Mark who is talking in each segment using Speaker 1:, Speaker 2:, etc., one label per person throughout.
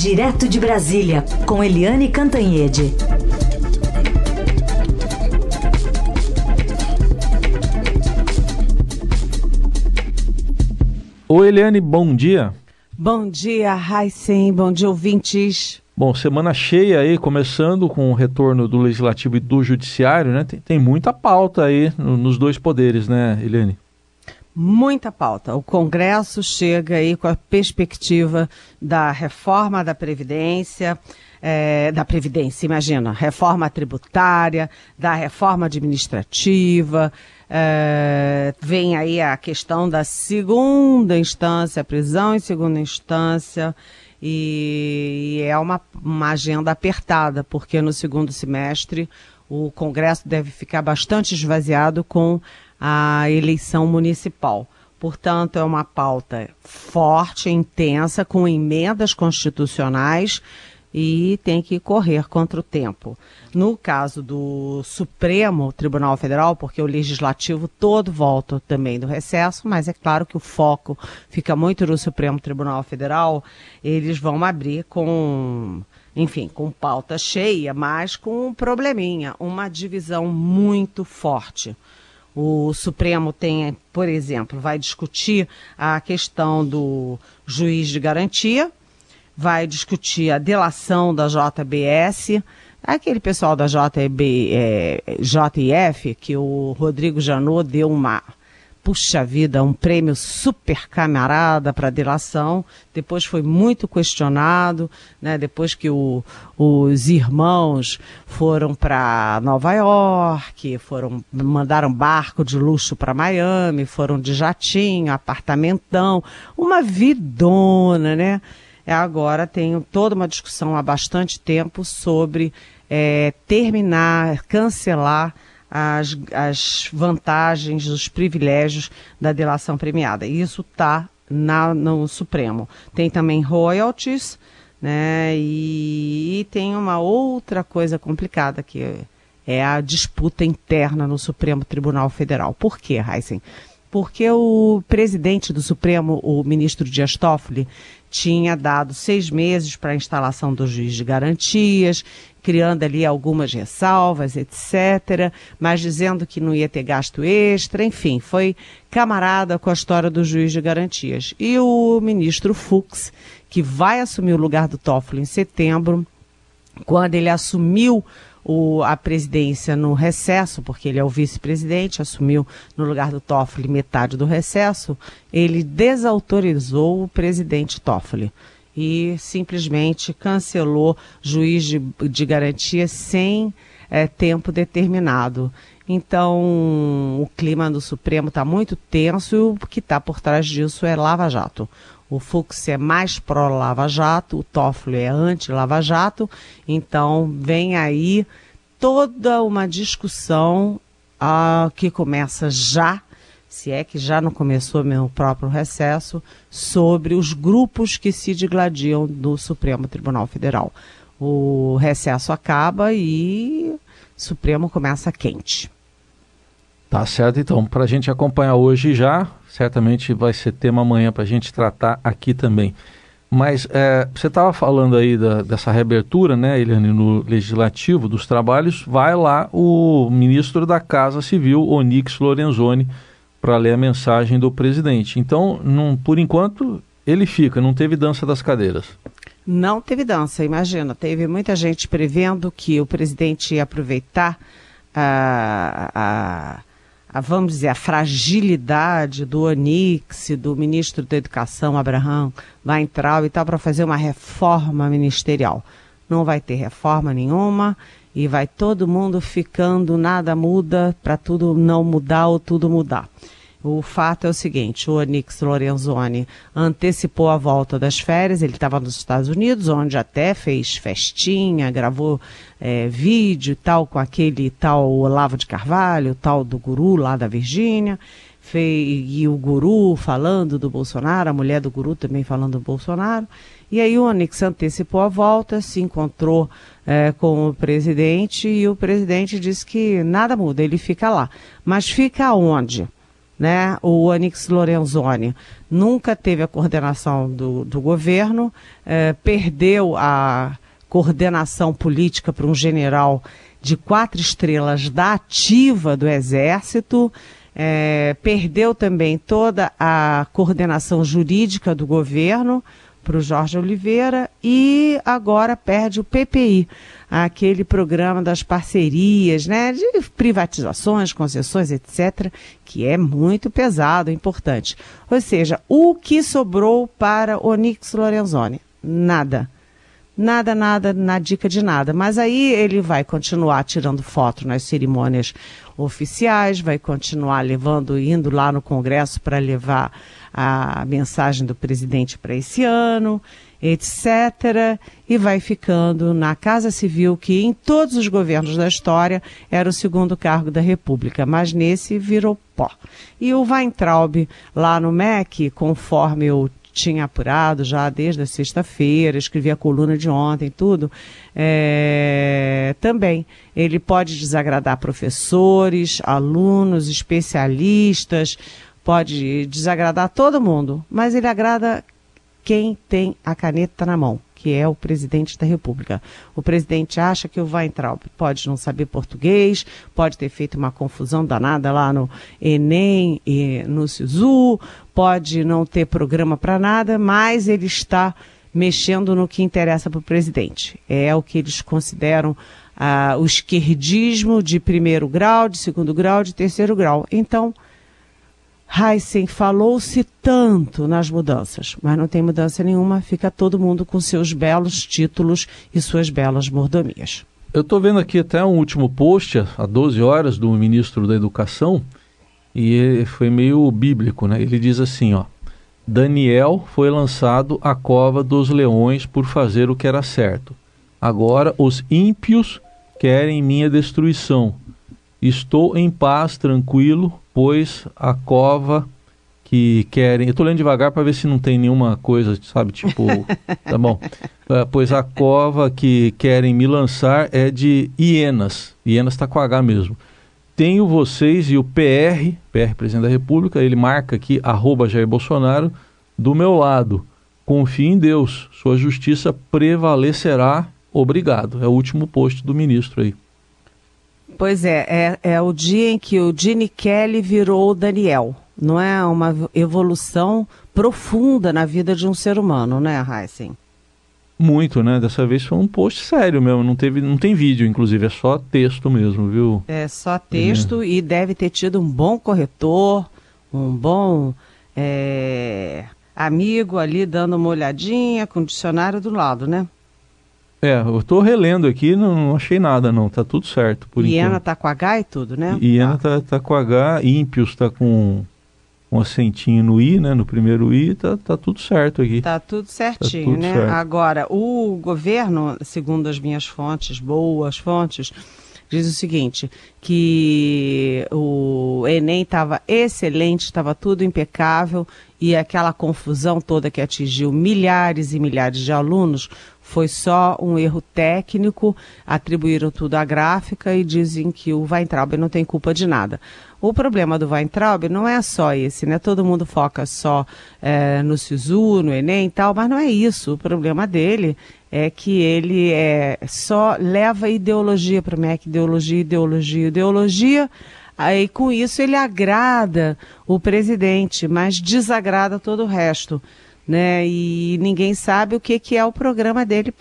Speaker 1: Direto de Brasília, com Eliane Cantanhede.
Speaker 2: Oi, Eliane, bom dia.
Speaker 3: Bom dia, Raicem, bom dia, ouvintes.
Speaker 2: Bom, semana cheia aí, começando com o retorno do Legislativo e do Judiciário, né? Tem, tem muita pauta aí no, nos dois poderes, né, Eliane?
Speaker 3: Muita pauta. O Congresso chega aí com a perspectiva da reforma da Previdência, é, da Previdência, imagina, reforma tributária, da reforma administrativa, é, vem aí a questão da segunda instância, prisão em segunda instância, e, é uma, uma agenda apertada, porque no segundo semestre o Congresso deve ficar bastante esvaziado com a eleição municipal. Portanto, é uma pauta forte, intensa, com emendas constitucionais e tem que correr contra o tempo. No caso do Supremo Tribunal Federal, porque o legislativo todo volta também do recesso, mas é claro que o foco fica muito no Supremo Tribunal Federal, eles vão abrir com enfim, com pauta cheia, mas com um probleminha, uma divisão muito forte. O Supremo tem, por exemplo, vai discutir a questão do juiz de garantia, vai discutir a delação da JBS, aquele pessoal da JB, é, JF, que o Rodrigo Janot deu uma puxa vida, um prêmio super camarada para delação. Depois foi muito questionado, né? Depois que o, os irmãos foram para Nova York, foram mandaram barco de luxo para Miami, foram de jatinho, apartamentão, uma vidona, né? Agora tem toda uma discussão há bastante tempo sobre é, terminar, cancelar as, as vantagens, os privilégios da delação premiada. E isso está no Supremo. Tem também royalties, né? E, e, tem uma outra coisa complicada que é a disputa interna no Supremo Tribunal Federal. Por quê, Heisen? Porque o presidente do Supremo, o ministro Dias Toffoli, tinha dado seis meses para a instalação do juiz de garantias, criando ali algumas ressalvas, etc., mas dizendo que não ia ter gasto extra, enfim, foi camarada com a história do juiz de garantias. E o ministro Fux, que vai assumir o lugar do Toffoli em setembro, quando ele assumiu o, a presidência no recesso, porque ele é o vice-presidente, assumiu no lugar do Toffoli metade do recesso, ele desautorizou o presidente Toffoli e simplesmente cancelou juiz de, de garantia sem é, tempo determinado. Então, o clima do Supremo está muito tenso e o que está por trás disso é Lava Jato. O Fux é mais pró-Lava Jato, o Toffoli é anti-Lava Jato. Então, vem aí toda uma discussão ah, que começa já se é que já não começou meu próprio recesso, sobre os grupos que se digladiam do Supremo Tribunal Federal. O recesso acaba e o Supremo começa quente.
Speaker 2: Tá certo, então. Para a gente acompanhar hoje já, certamente vai ser tema amanhã para a gente tratar aqui também. Mas é, você estava falando aí da, dessa reabertura, né, Eliane, no Legislativo dos trabalhos, vai lá o ministro da Casa Civil, Onix Lorenzoni, para ler a mensagem do presidente. Então, por enquanto, ele fica, não teve dança das cadeiras.
Speaker 3: Não teve dança, imagina. Teve muita gente prevendo que o presidente ia aproveitar a, a, a vamos dizer, a fragilidade do Onix, do ministro da Educação, Abraham Weintraub e tal, para fazer uma reforma ministerial. Não vai ter reforma nenhuma e vai todo mundo ficando, nada muda, para tudo não mudar ou tudo mudar. O fato é o seguinte: o Onix Lorenzoni antecipou a volta das férias. Ele estava nos Estados Unidos, onde até fez festinha, gravou é, vídeo e tal com aquele tal Olavo de Carvalho, tal do guru lá da Virgínia. E o guru falando do Bolsonaro, a mulher do guru também falando do Bolsonaro. E aí o Onix antecipou a volta, se encontrou é, com o presidente e o presidente disse que nada muda, ele fica lá. Mas fica onde? né? O Onix Lorenzoni nunca teve a coordenação do, do governo, eh, perdeu a coordenação política para um general de quatro estrelas da ativa do Exército, é, perdeu também toda a coordenação jurídica do governo para o Jorge Oliveira e agora perde o PPI, aquele programa das parcerias, né, de privatizações, concessões, etc., que é muito pesado, importante. Ou seja, o que sobrou para Onix Lorenzoni? Nada nada, nada, na dica de nada. Mas aí ele vai continuar tirando foto nas cerimônias oficiais, vai continuar levando, indo lá no Congresso para levar a mensagem do presidente para esse ano, etc. E vai ficando na Casa Civil, que em todos os governos da história era o segundo cargo da República, mas nesse virou pó. E o Weintraub, lá no MEC, conforme o tinha apurado já desde a sexta-feira, escrevi a coluna de ontem, tudo, é, também ele pode desagradar professores, alunos, especialistas, pode desagradar todo mundo, mas ele agrada quem tem a caneta na mão que é o presidente da República. O presidente acha que o Weintraub pode não saber português, pode ter feito uma confusão danada lá no Enem e no SISU, pode não ter programa para nada, mas ele está mexendo no que interessa para o presidente. É o que eles consideram ah, o esquerdismo de primeiro grau, de segundo grau, de terceiro grau. Então, Heisen falou-se tanto nas mudanças, mas não tem mudança nenhuma, fica todo mundo com seus belos títulos e suas belas mordomias.
Speaker 2: Eu estou vendo aqui até um último post, há 12 horas, do ministro da Educação, e foi meio bíblico, né? Ele diz assim, ó, Daniel foi lançado à cova dos leões por fazer o que era certo. Agora os ímpios querem minha destruição. Estou em paz, tranquilo, pois a cova que querem. Eu estou lendo devagar para ver se não tem nenhuma coisa, sabe? Tipo, tá bom. Uh, pois a cova que querem me lançar é de hienas. Hienas está com H mesmo. Tenho vocês e o PR, PR Presidente da República, ele marca aqui, arroba Jair Bolsonaro, do meu lado. Confie em Deus, sua justiça prevalecerá. Obrigado. É o último post do ministro aí.
Speaker 3: Pois é, é, é o dia em que o Gene Kelly virou o Daniel. Não é uma evolução profunda na vida de um ser humano, né, Heisen?
Speaker 2: Muito, né? Dessa vez foi um post sério mesmo, não teve, não tem vídeo, inclusive, é só texto mesmo, viu?
Speaker 3: É só texto é. e deve ter tido um bom corretor, um bom é, amigo ali dando uma olhadinha com o dicionário do lado, né?
Speaker 2: É, eu tô relendo aqui, não, não achei nada não, tá tudo certo por
Speaker 3: Iena enquanto. tá com H e tudo, né?
Speaker 2: Iena tá. tá, tá com H, Ímpios tá com um acentinho no I, né? No primeiro I, tá, tá tudo certo aqui.
Speaker 3: Tá tudo certinho, tá tudo né? Certo. Agora, o governo, segundo as minhas fontes, boas fontes, diz o seguinte, que o Enem estava excelente, estava tudo impecável e aquela confusão toda que atingiu milhares e milhares de alunos foi só um erro técnico, atribuíram tudo à gráfica e dizem que o Weintraub não tem culpa de nada. O problema do Weintraub não é só esse, né? Todo mundo foca só é, no SISU, no Enem e tal, mas não é isso. O problema dele é que ele é, só leva ideologia para o MEC, ideologia, ideologia, ideologia. Aí com isso ele agrada o presidente, mas desagrada todo o resto né? E ninguém sabe o que, que é o programa dele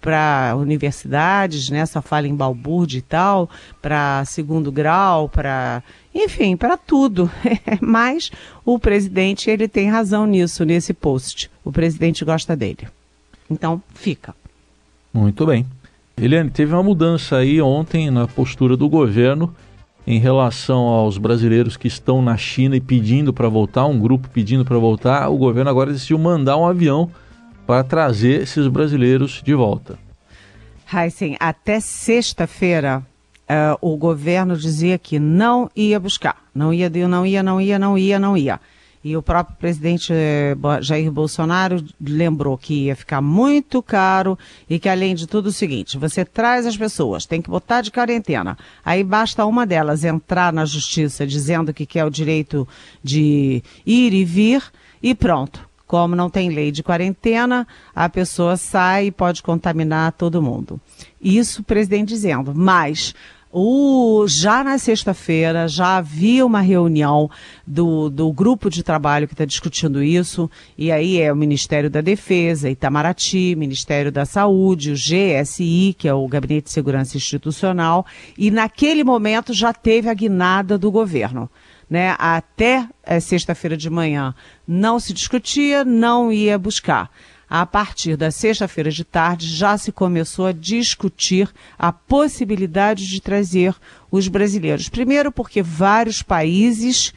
Speaker 3: para universidades, né? Só fala em balbúrdia e tal, para segundo grau, para enfim, para tudo. Mas o presidente ele tem razão nisso nesse post. O presidente gosta dele. Então fica.
Speaker 2: Muito bem. Eliane, teve uma mudança aí ontem na postura do governo em relação aos brasileiros que estão na China e pedindo para voltar, um grupo pedindo para voltar, o governo agora decidiu mandar um avião para trazer esses brasileiros de volta.
Speaker 3: Heisen, até sexta-feira uh, o governo dizia que não ia buscar, não ia, não ia, não ia, não ia, não ia. E o próprio presidente eh, Jair Bolsonaro lembrou que ia ficar muito caro e que, além de tudo, é o seguinte: você traz as pessoas, tem que botar de quarentena. Aí basta uma delas entrar na justiça dizendo que quer o direito de ir e vir e pronto. Como não tem lei de quarentena, a pessoa sai e pode contaminar todo mundo. Isso o presidente dizendo. Mas o, já na sexta-feira já havia uma reunião do, do grupo de trabalho que está discutindo isso, e aí é o Ministério da Defesa, Itamaraty, Ministério da Saúde, o GSI, que é o Gabinete de Segurança Institucional, e naquele momento já teve a guinada do governo. Né? Até é, sexta-feira de manhã não se discutia, não ia buscar a partir da sexta-feira de tarde, já se começou a discutir a possibilidade de trazer os brasileiros. Primeiro, porque vários países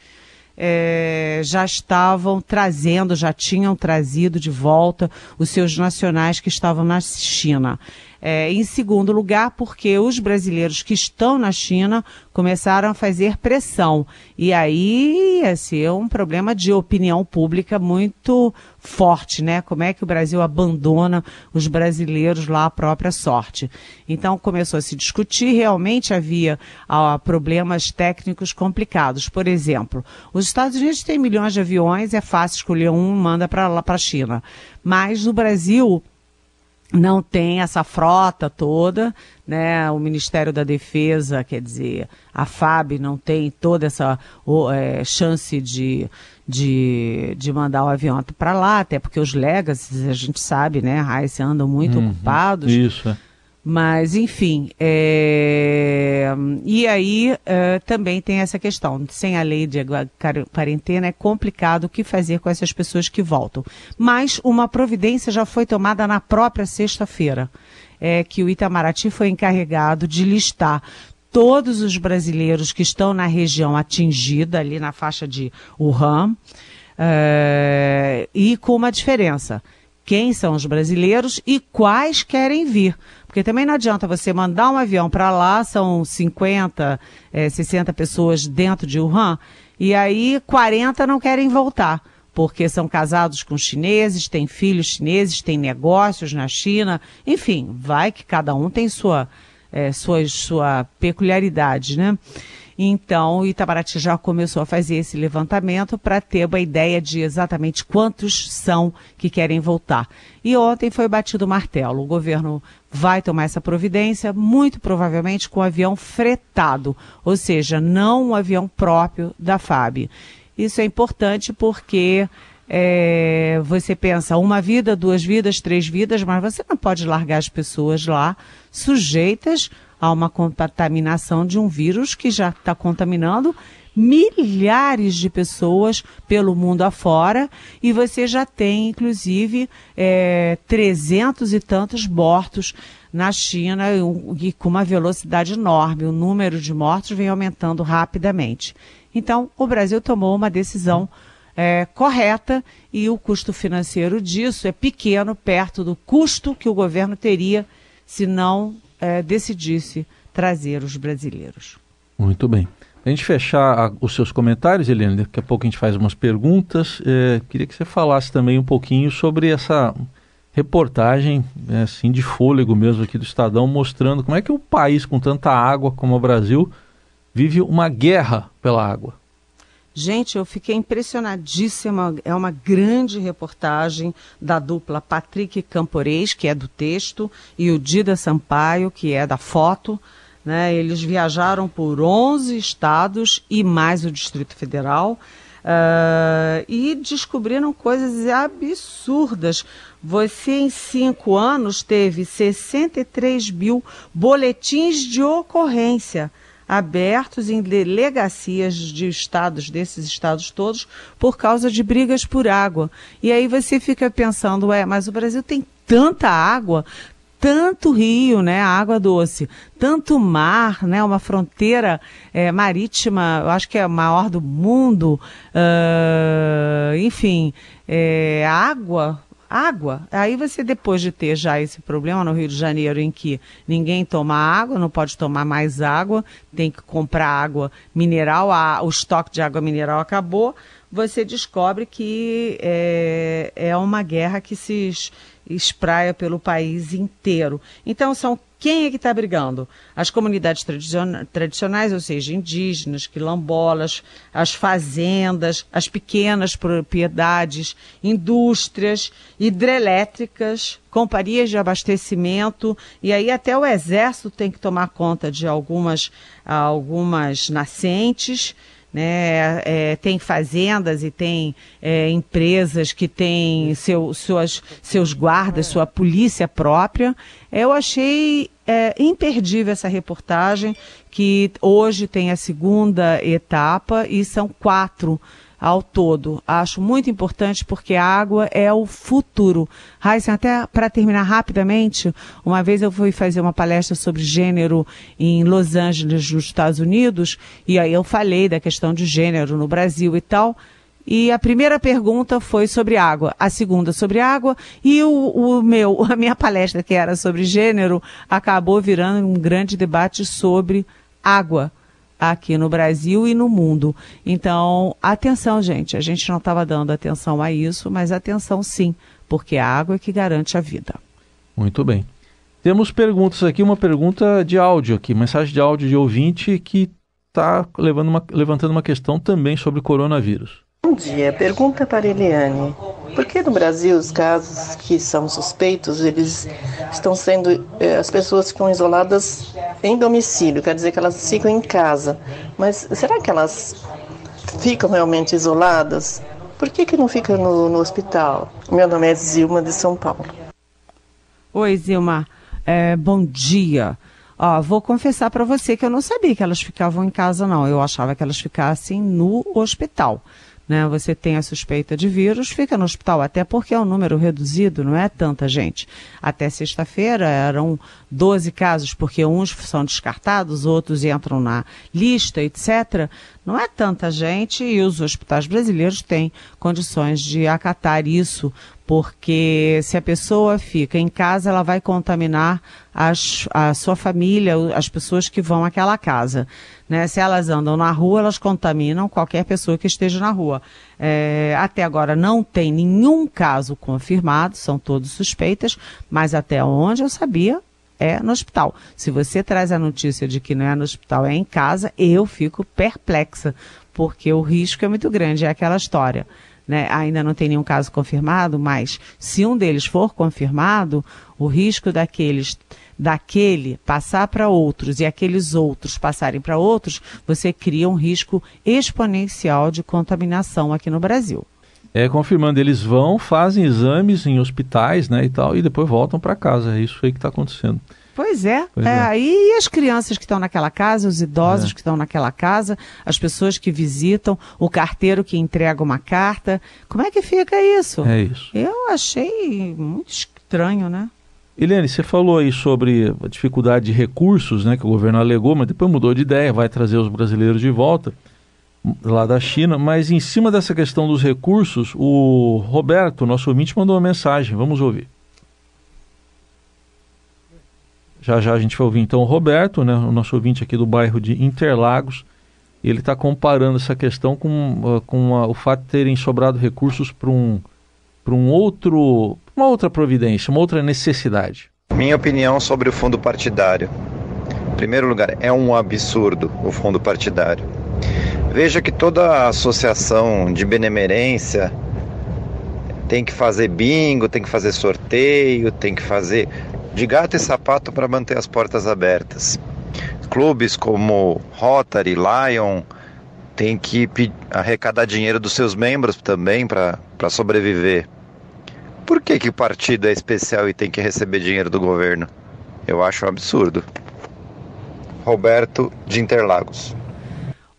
Speaker 3: é, já estavam trazendo, já tinham trazido de volta os seus nacionais que estavam na China. É, em segundo lugar, porque os brasileiros que estão na China começaram a fazer pressão. E aí ia ser um problema de opinião pública muito forte, né? Como é que o Brasil abandona os brasileiros lá à própria sorte? Então começou a se discutir, realmente havia ah, problemas técnicos complicados. Por exemplo, os Estados Unidos têm milhões de aviões, é fácil escolher um, manda para lá para a China. Mas no Brasil, não tem essa frota toda, né? O Ministério da Defesa, quer dizer, a FAB não tem toda essa é, chance de, de, de mandar o avião para lá, até porque os legacies, a gente sabe, né? Raiz andam muito uhum, ocupados.
Speaker 2: Isso.
Speaker 3: Mas, enfim, é... e aí é, também tem essa questão. Sem a lei de quarentena é complicado o que fazer com essas pessoas que voltam. Mas uma providência já foi tomada na própria sexta-feira. É que o Itamaraty foi encarregado de listar todos os brasileiros que estão na região atingida, ali na faixa de Wuhan, é... e com uma diferença. Quem são os brasileiros e quais querem vir. Porque também não adianta você mandar um avião para lá, são 50, é, 60 pessoas dentro de Wuhan, e aí 40 não querem voltar porque são casados com chineses, têm filhos chineses, têm negócios na China, enfim, vai que cada um tem sua, é, sua, sua peculiaridade, né? Então, o Itabaraty já começou a fazer esse levantamento para ter uma ideia de exatamente quantos são que querem voltar. E ontem foi batido o martelo. O governo vai tomar essa providência, muito provavelmente com um avião fretado, ou seja, não um avião próprio da FAB. Isso é importante porque é, você pensa uma vida, duas vidas, três vidas, mas você não pode largar as pessoas lá sujeitas a uma contaminação de um vírus que já está contaminando milhares de pessoas pelo mundo afora e você já tem, inclusive, é, 300 e tantos mortos na China e com uma velocidade enorme. O número de mortos vem aumentando rapidamente. Então, o Brasil tomou uma decisão é, correta e o custo financeiro disso é pequeno perto do custo que o governo teria se não é, decidisse trazer os brasileiros.
Speaker 2: Muito bem. A gente fechar a, os seus comentários, Helena, daqui a pouco a gente faz umas perguntas. É, queria que você falasse também um pouquinho sobre essa reportagem, é, assim, de fôlego mesmo aqui do Estadão, mostrando como é que o país com tanta água como o Brasil vive uma guerra pela água.
Speaker 3: Gente, eu fiquei impressionadíssima. É uma grande reportagem da dupla Patrick Camporês, que é do texto, e o Dida Sampaio, que é da foto. Né? Eles viajaram por 11 estados e mais o Distrito Federal. Uh, e descobriram coisas absurdas. Você, em cinco anos, teve 63 mil boletins de ocorrência abertos em delegacias de estados, desses estados todos, por causa de brigas por água. E aí você fica pensando, mas o Brasil tem tanta água, tanto rio, né, água doce, tanto mar, né, uma fronteira é, marítima, eu acho que é a maior do mundo, uh, enfim, é, água água. Aí você, depois de ter já esse problema no Rio de Janeiro, em que ninguém toma água, não pode tomar mais água, tem que comprar água mineral, a, o estoque de água mineral acabou, você descobre que é, é uma guerra que se espraia pelo país inteiro. Então, são quem é que está brigando? As comunidades tradicionais, ou seja, indígenas, quilombolas, as fazendas, as pequenas propriedades, indústrias, hidrelétricas, companhias de abastecimento, e aí até o exército tem que tomar conta de algumas, algumas nascentes né? É, tem fazendas e tem é, empresas que têm seu, suas, seus guardas, sua polícia própria. Eu achei é, imperdível essa reportagem, que hoje tem a segunda etapa e são quatro ao todo. Acho muito importante porque a água é o futuro. Raíssa, até para terminar rapidamente, uma vez eu fui fazer uma palestra sobre gênero em Los Angeles, nos Estados Unidos, e aí eu falei da questão de gênero no Brasil e tal. E a primeira pergunta foi sobre água, a segunda sobre água, e o, o, meu, a minha palestra, que era sobre gênero, acabou virando um grande debate sobre água aqui no Brasil e no mundo. Então, atenção, gente. A gente não estava dando atenção a isso, mas atenção sim, porque a água é que garante a vida.
Speaker 2: Muito bem. Temos perguntas aqui, uma pergunta de áudio aqui, mensagem de áudio de ouvinte que está levantando uma questão também sobre coronavírus.
Speaker 4: Bom dia, pergunta para Eliane. Por que no Brasil os casos que são suspeitos, eles estão sendo, eh, as pessoas ficam isoladas em domicílio, quer dizer que elas ficam em casa. Mas será que elas ficam realmente isoladas? Por que, que não fica no, no hospital? Meu nome é Zilma de São Paulo.
Speaker 3: Oi, Zilma. É, bom dia. Ó, vou confessar para você que eu não sabia que elas ficavam em casa, não. Eu achava que elas ficassem no hospital né, você tem a suspeita de vírus, fica no hospital, até porque é um número reduzido, não é tanta gente. Até sexta-feira eram 12 casos, porque uns são descartados, outros entram na lista, etc. Não é tanta gente e os hospitais brasileiros têm condições de acatar isso, porque se a pessoa fica em casa, ela vai contaminar as, a sua família, as pessoas que vão àquela casa. Né? Se elas andam na rua, elas contaminam qualquer pessoa que esteja na rua. É, até agora não tem nenhum caso confirmado, são todos suspeitas, mas até onde eu sabia, é no hospital. Se você traz a notícia de que não é no hospital, é em casa, eu fico perplexa, porque o risco é muito grande, é aquela história né, ainda não tem nenhum caso confirmado, mas se um deles for confirmado, o risco daqueles daquele passar para outros e aqueles outros passarem para outros, você cria um risco exponencial de contaminação aqui no Brasil.
Speaker 2: É, confirmando, eles vão, fazem exames em hospitais, né, e tal, e depois voltam para casa. É isso aí que está acontecendo.
Speaker 3: Pois é. Pois é. é. E as crianças que estão naquela casa, os idosos é. que estão naquela casa, as pessoas que visitam, o carteiro que entrega uma carta. Como é que fica isso?
Speaker 2: É isso.
Speaker 3: Eu achei muito estranho, né?
Speaker 2: Helene, você falou aí sobre a dificuldade de recursos, né, que o governo alegou, mas depois mudou de ideia, vai trazer os brasileiros de volta lá da China. Mas em cima dessa questão dos recursos, o Roberto, nosso ouvinte, mandou uma mensagem. Vamos ouvir. Já já a gente vai ouvir então o Roberto, né, o nosso ouvinte aqui do bairro de Interlagos. Ele está comparando essa questão com, uh, com a, o fato de terem sobrado recursos para um, um outro, uma outra providência, uma outra necessidade.
Speaker 5: Minha opinião sobre o fundo partidário. Em primeiro lugar, é um absurdo o fundo partidário. Veja que toda associação de benemerência tem que fazer bingo, tem que fazer sorteio, tem que fazer de gato e sapato para manter as portas abertas. Clubes como Rotary, Lion, têm que arrecadar dinheiro dos seus membros também para sobreviver. Por que, que o partido é especial e tem que receber dinheiro do governo? Eu acho um absurdo. Roberto de Interlagos.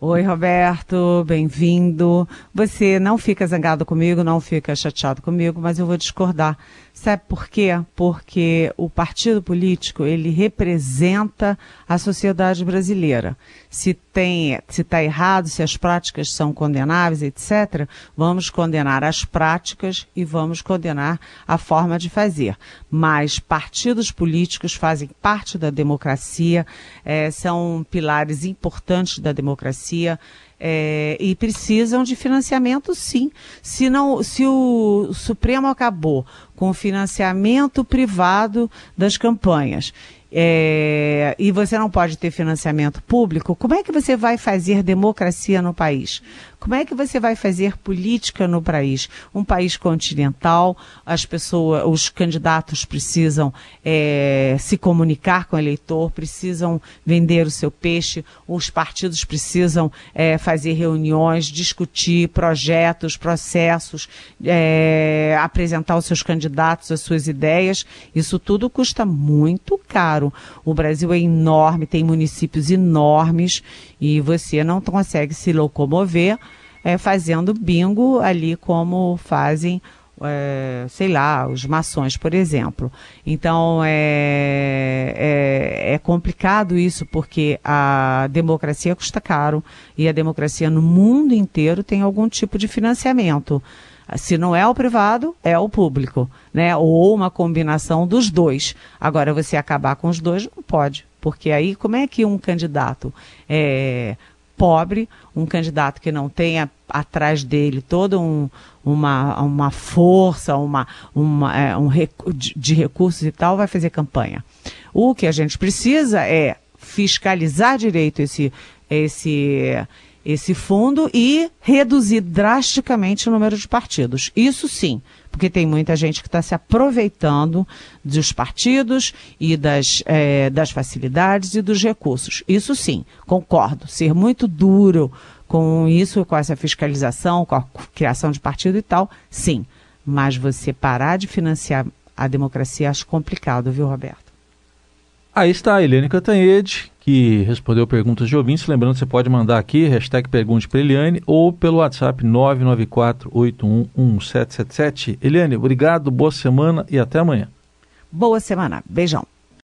Speaker 3: Oi, Roberto, bem-vindo. Você não fica zangado comigo, não fica chateado comigo, mas eu vou discordar. Sabe por quê? Porque o partido político, ele representa a sociedade brasileira. Se tem, se está errado, se as práticas são condenáveis, etc., vamos condenar as práticas e vamos condenar a forma de fazer. Mas partidos políticos fazem parte da democracia, é, são pilares importantes da democracia É, e precisam de financiamento, sim. Se, não, se o Supremo acabou com o financiamento privado das campanhas é, e você não pode ter financiamento público, como é que você vai fazer democracia no país? Como é que você vai fazer política no país? Um país continental, as pessoas, os candidatos precisam é, se comunicar com o eleitor, precisam vender o seu peixe, os partidos precisam é, fazer reuniões, discutir projetos, processos, é, apresentar os seus candidatos, as suas ideias. Isso tudo custa muito caro. O Brasil é enorme, tem municípios enormes e você não consegue se locomover é, fazendo bingo ali como fazem é, sei lá, os maçons, por exemplo. Então é, é, é, complicado isso porque a democracia custa caro e a democracia no mundo inteiro tem algum tipo de financiamento. Se não é o privado, é o público, né? Ou uma combinação dos dois. Agora, você acabar com os dois não pode, porque aí como é que um candidato é, pobre, um candidato que não tenha atrás dele toda um, uma, uma força, uma, uma, é, um de, de recursos e tal, vai fazer campanha. O que a gente precisa é fiscalizar direito esse, esse, esse fundo e reduzir drasticamente o número de partidos. Isso sim porque tem muita gente que está se aproveitando dos partidos e das, é, das facilidades e dos recursos. Isso sim, concordo. Ser muito duro com isso, com essa fiscalização, com a criação de partido e tal, sim. Mas você parar de financiar a democracia acho complicado, viu, Roberto?
Speaker 2: Aí está a Helene Cantanhede, que respondeu perguntas de ouvintes. Lembrando, você pode mandar aqui, hashtag Pergunte para Eliane, ou pelo WhatsApp 994-811777. Eliane, obrigado, boa semana e até amanhã.
Speaker 3: Boa semana. Beijão.